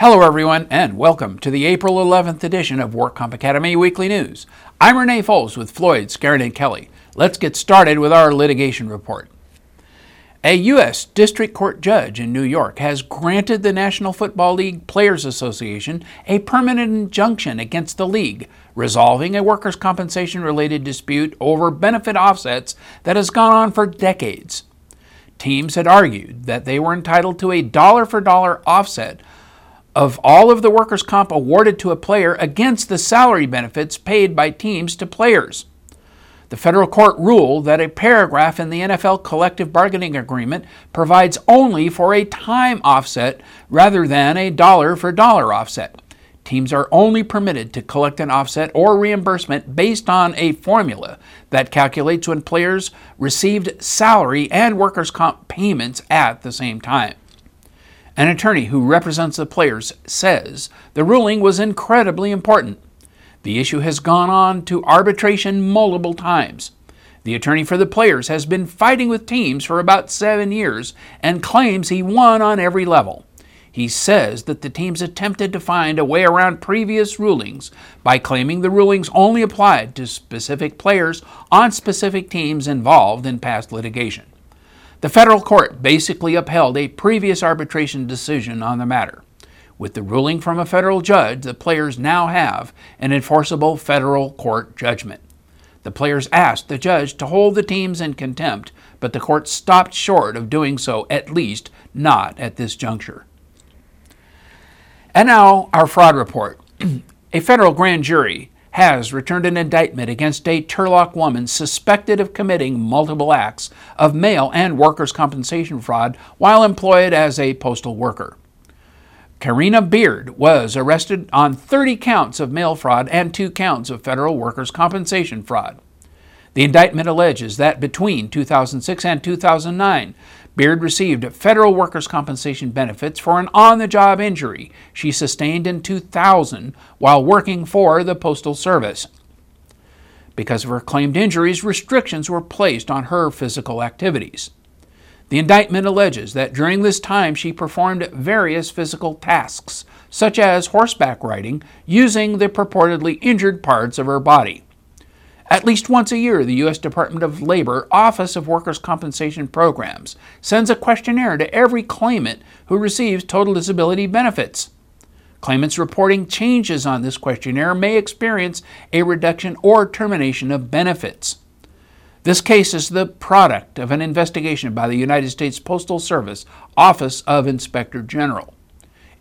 Hello, everyone, and welcome to the April 11th edition of WorkComp Academy Weekly News. I'm Renee Foles with Floyd, Skeren, and Kelly. Let's get started with our litigation report. A U.S. District Court judge in New York has granted the National Football League Players Association a permanent injunction against the league, resolving a workers' compensation related dispute over benefit offsets that has gone on for decades. Teams had argued that they were entitled to a dollar for dollar offset of all of the workers' comp awarded to a player against the salary benefits paid by teams to players. The federal court ruled that a paragraph in the NFL collective bargaining agreement provides only for a time offset rather than a dollar for dollar offset. Teams are only permitted to collect an offset or reimbursement based on a formula that calculates when players received salary and workers' comp payments at the same time. An attorney who represents the players says the ruling was incredibly important. The issue has gone on to arbitration multiple times. The attorney for the players has been fighting with teams for about seven years and claims he won on every level. He says that the teams attempted to find a way around previous rulings by claiming the rulings only applied to specific players on specific teams involved in past litigation. The federal court basically upheld a previous arbitration decision on the matter. With the ruling from a federal judge, the players now have an enforceable federal court judgment. The players asked the judge to hold the teams in contempt, but the court stopped short of doing so, at least not at this juncture. And now, our fraud report. a federal grand jury has returned an indictment against a Turlock woman suspected of committing multiple acts of mail and workers' compensation fraud while employed as a postal worker. Karina Beard was arrested on 30 counts of mail fraud and two counts of federal workers' compensation fraud. The indictment alleges that between 2006 and 2009, Beard received federal workers' compensation benefits for an on the job injury she sustained in 2000 while working for the Postal Service. Because of her claimed injuries, restrictions were placed on her physical activities. The indictment alleges that during this time she performed various physical tasks, such as horseback riding, using the purportedly injured parts of her body. At least once a year, the U.S. Department of Labor Office of Workers' Compensation Programs sends a questionnaire to every claimant who receives total disability benefits. Claimants reporting changes on this questionnaire may experience a reduction or termination of benefits. This case is the product of an investigation by the United States Postal Service Office of Inspector General.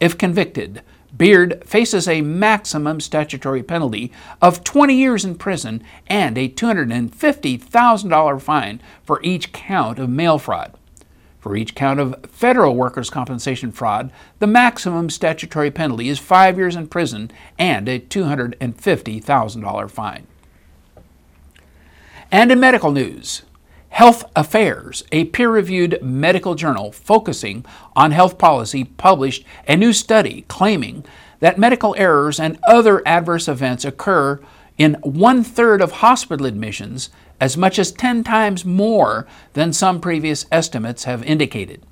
If convicted, Beard faces a maximum statutory penalty of 20 years in prison and a $250,000 fine for each count of mail fraud. For each count of federal workers' compensation fraud, the maximum statutory penalty is five years in prison and a $250,000 fine. And in medical news, Health Affairs, a peer reviewed medical journal focusing on health policy, published a new study claiming that medical errors and other adverse events occur in one third of hospital admissions, as much as 10 times more than some previous estimates have indicated.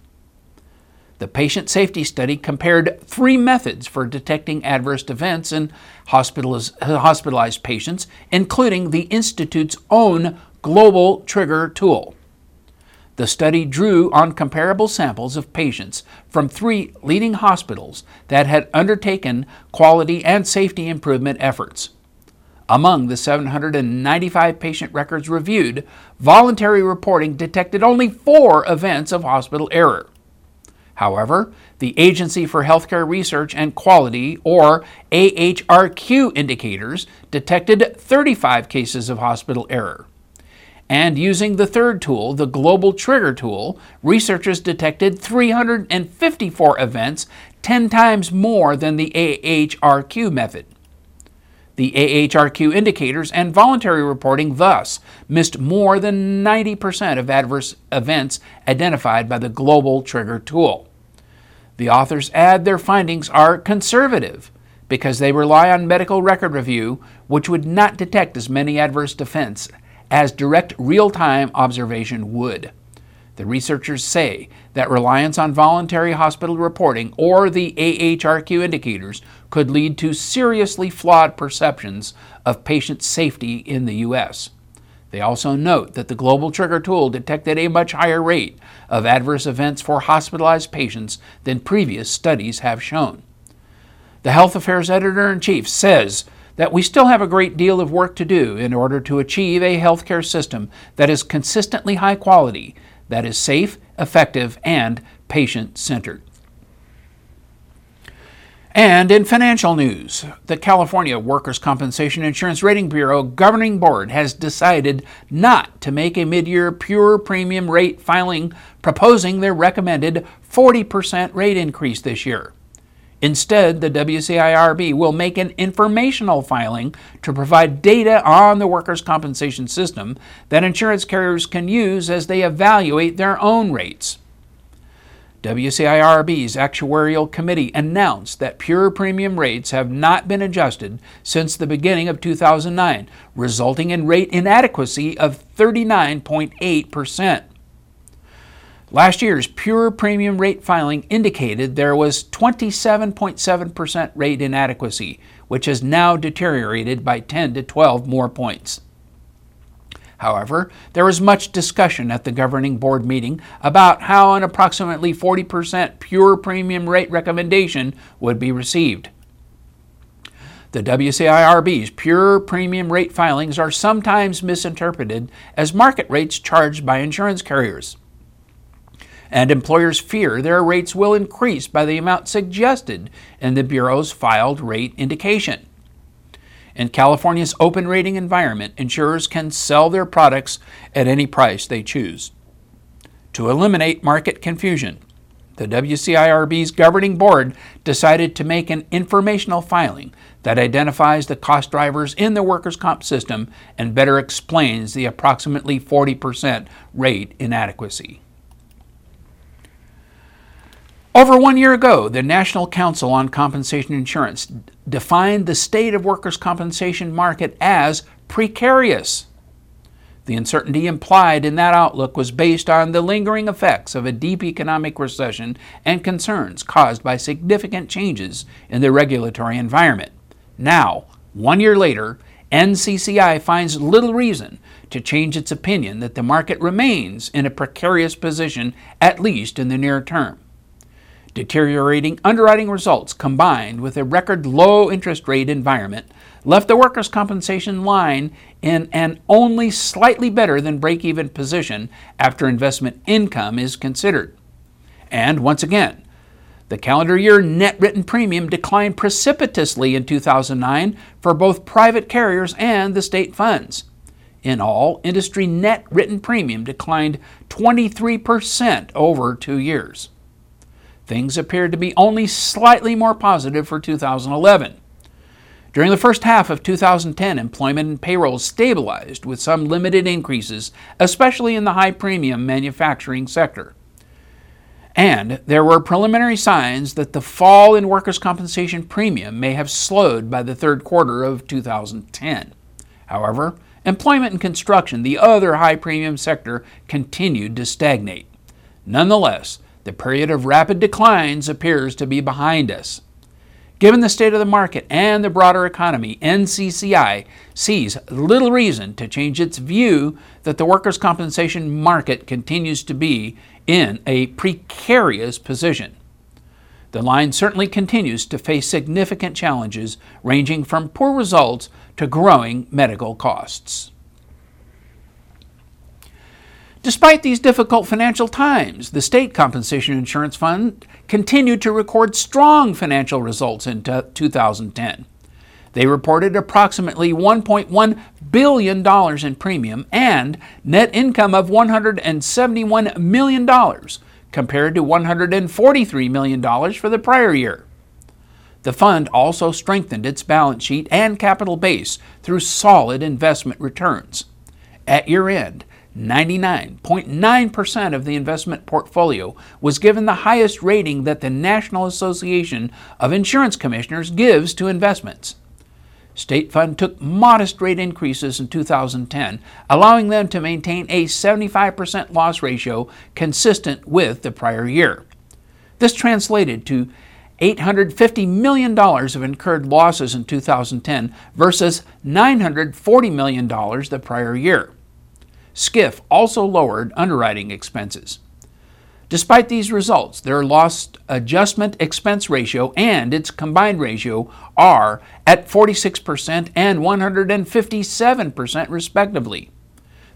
The patient safety study compared three methods for detecting adverse events in hospitalized patients, including the Institute's own Global Trigger tool. The study drew on comparable samples of patients from three leading hospitals that had undertaken quality and safety improvement efforts. Among the 795 patient records reviewed, voluntary reporting detected only four events of hospital error. However, the Agency for Healthcare Research and Quality, or AHRQ indicators, detected 35 cases of hospital error. And using the third tool, the Global Trigger tool, researchers detected 354 events, 10 times more than the AHRQ method. The AHRQ indicators and voluntary reporting thus missed more than 90% of adverse events identified by the Global Trigger tool. The authors add their findings are conservative because they rely on medical record review, which would not detect as many adverse events as direct real time observation would. The researchers say that reliance on voluntary hospital reporting or the AHRQ indicators could lead to seriously flawed perceptions of patient safety in the U.S. They also note that the Global Trigger tool detected a much higher rate of adverse events for hospitalized patients than previous studies have shown. The Health Affairs Editor in Chief says that we still have a great deal of work to do in order to achieve a healthcare system that is consistently high quality that is safe, effective, and patient centered. And in financial news, the California Workers' Compensation Insurance Rating Bureau Governing Board has decided not to make a mid year pure premium rate filing, proposing their recommended 40% rate increase this year. Instead, the WCIRB will make an informational filing to provide data on the workers' compensation system that insurance carriers can use as they evaluate their own rates. WCIRB's actuarial committee announced that pure premium rates have not been adjusted since the beginning of 2009, resulting in rate inadequacy of 39.8%. Last year's pure premium rate filing indicated there was 27.7% rate inadequacy, which has now deteriorated by 10 to 12 more points. However, there was much discussion at the governing board meeting about how an approximately 40% pure premium rate recommendation would be received. The WCIRB's pure premium rate filings are sometimes misinterpreted as market rates charged by insurance carriers and employers fear their rates will increase by the amount suggested in the Bureau's filed rate indication. In California's open rating environment, insurers can sell their products at any price they choose. To eliminate market confusion, the WCIRB's governing board decided to make an informational filing that identifies the cost drivers in the workers' comp system and better explains the approximately 40% rate inadequacy. Over one year ago, the National Council on Compensation Insurance defined the state of workers' compensation market as precarious. The uncertainty implied in that outlook was based on the lingering effects of a deep economic recession and concerns caused by significant changes in the regulatory environment. Now, one year later, NCCI finds little reason to change its opinion that the market remains in a precarious position, at least in the near term. Deteriorating underwriting results combined with a record low interest rate environment left the workers' compensation line in an only slightly better than break even position after investment income is considered. And once again, the calendar year net written premium declined precipitously in 2009 for both private carriers and the state funds. In all, industry net written premium declined 23% over two years things appeared to be only slightly more positive for 2011. During the first half of 2010, employment and payroll stabilized with some limited increases, especially in the high premium manufacturing sector. And there were preliminary signs that the fall in workers' compensation premium may have slowed by the third quarter of 2010. However, employment and construction, the other high premium sector, continued to stagnate. Nonetheless, the period of rapid declines appears to be behind us. Given the state of the market and the broader economy, NCCI sees little reason to change its view that the workers' compensation market continues to be in a precarious position. The line certainly continues to face significant challenges ranging from poor results to growing medical costs. Despite these difficult financial times, the State Compensation Insurance Fund continued to record strong financial results in 2010. They reported approximately $1.1 billion in premium and net income of $171 million, compared to $143 million for the prior year. The fund also strengthened its balance sheet and capital base through solid investment returns. At year end, 99.9% of the investment portfolio was given the highest rating that the National Association of Insurance Commissioners gives to investments. State Fund took modest rate increases in 2010, allowing them to maintain a 75% loss ratio consistent with the prior year. This translated to $850 million of incurred losses in 2010 versus $940 million the prior year. SCIF also lowered underwriting expenses. Despite these results, their loss adjustment expense ratio and its combined ratio are at 46% and 157% respectively.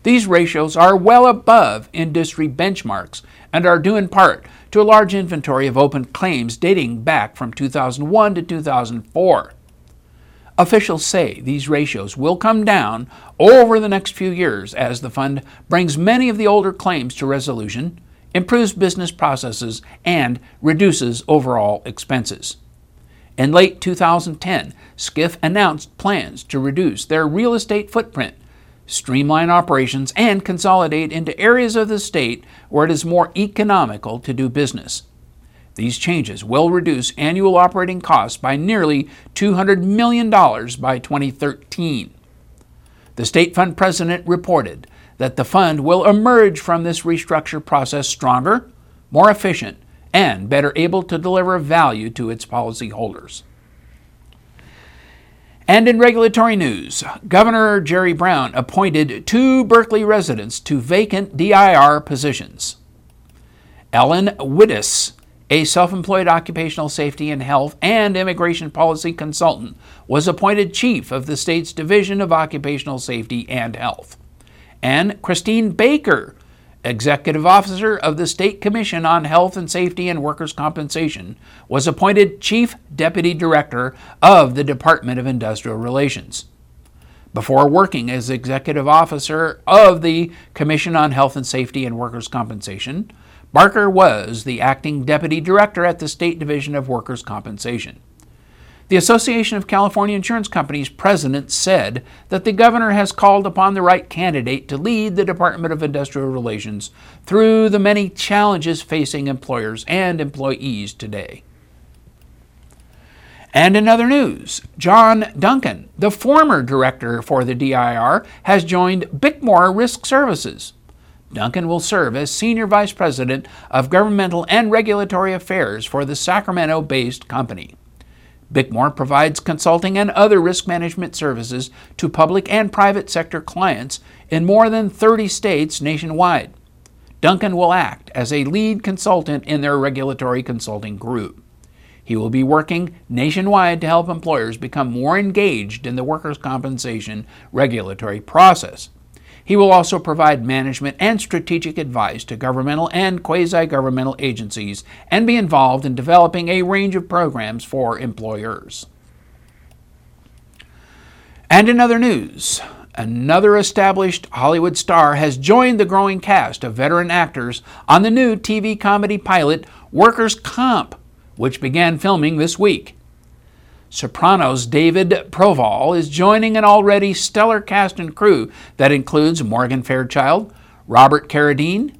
These ratios are well above industry benchmarks and are due in part to a large inventory of open claims dating back from 2001 to 2004. Officials say these ratios will come down over the next few years as the fund brings many of the older claims to resolution improves business processes, and reduces overall expenses. In late 2010, SCIF announced plans to reduce their real estate footprint, streamline operations, and consolidate into areas of the state where it is more economical to do business. These changes will reduce annual operating costs by nearly $200 million by 2013. The state fund president reported that the fund will emerge from this restructure process stronger, more efficient, and better able to deliver value to its policyholders. And in regulatory news, Governor Jerry Brown appointed two Berkeley residents to vacant DIR positions. Ellen Widess, a self employed occupational safety and health and immigration policy consultant, was appointed chief of the state's Division of Occupational Safety and Health and Christine Baker, Executive Officer of the State Commission on Health and Safety and Workers' Compensation, was appointed Chief Deputy Director of the Department of Industrial Relations. Before working as Executive Officer of the Commission on Health and Safety and Workers' Compensation, Baker was the acting Deputy Director at the State Division of Workers' Compensation. The Association of California Insurance Companies president said that the governor has called upon the right candidate to lead the Department of Industrial Relations through the many challenges facing employers and employees today. And in other news, John Duncan, the former director for the DIR, has joined Bickmore Risk Services. Duncan will serve as Senior Vice President of Governmental and Regulatory Affairs for the Sacramento based company. Bickmore provides consulting and other risk management services to public and private sector clients in more than 30 states nationwide. Duncan will act as a lead consultant in their regulatory consulting group. He will be working nationwide to help employers become more engaged in the workers' compensation regulatory process. He will also provide management and strategic advice to governmental and quasi governmental agencies and be involved in developing a range of programs for employers. And in other news, another established Hollywood star has joined the growing cast of veteran actors on the new TV comedy pilot Workers' Comp, which began filming this week. Sopranos David Proval is joining an already stellar cast and crew that includes Morgan Fairchild, Robert Carradine,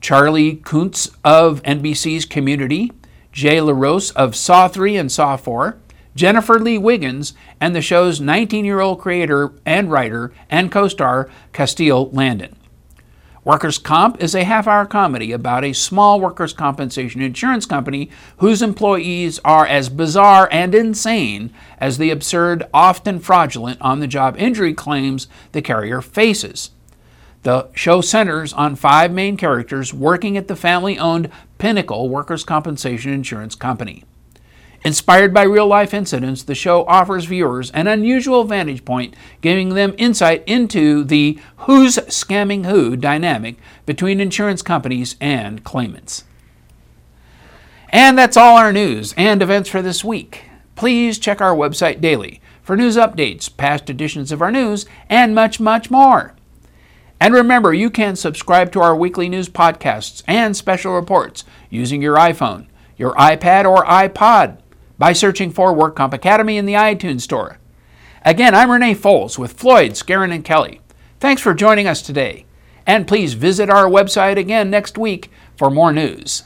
Charley Koontz of NBC's Community, Jay LaRose of Saw 3 and Saw 4, Jennifer Lee Wiggins, and the show's 19 year old creator and writer and co star Castille Landon. Workers' Comp is a half hour comedy about a small workers' compensation insurance company whose employees are as bizarre and insane as the absurd, often fraudulent on the job injury claims the carrier faces. The show centers on five main characters working at the family owned Pinnacle Workers' Compensation Insurance Company. Inspired by real life incidents, the show offers viewers an unusual vantage point, giving them insight into the who's scamming who dynamic between insurance companies and claimants. And that's all our news and events for this week. Please check our website daily for news updates, past editions of our news, and much, much more. And remember, you can subscribe to our weekly news podcasts and special reports using your iPhone, your iPad, or iPod by searching for Work Comp Academy in the iTunes Store. Again, I'm Renee Foles with Floyd, Skeren, and Kelly. Thanks for joining us today. And please visit our website again next week for more news.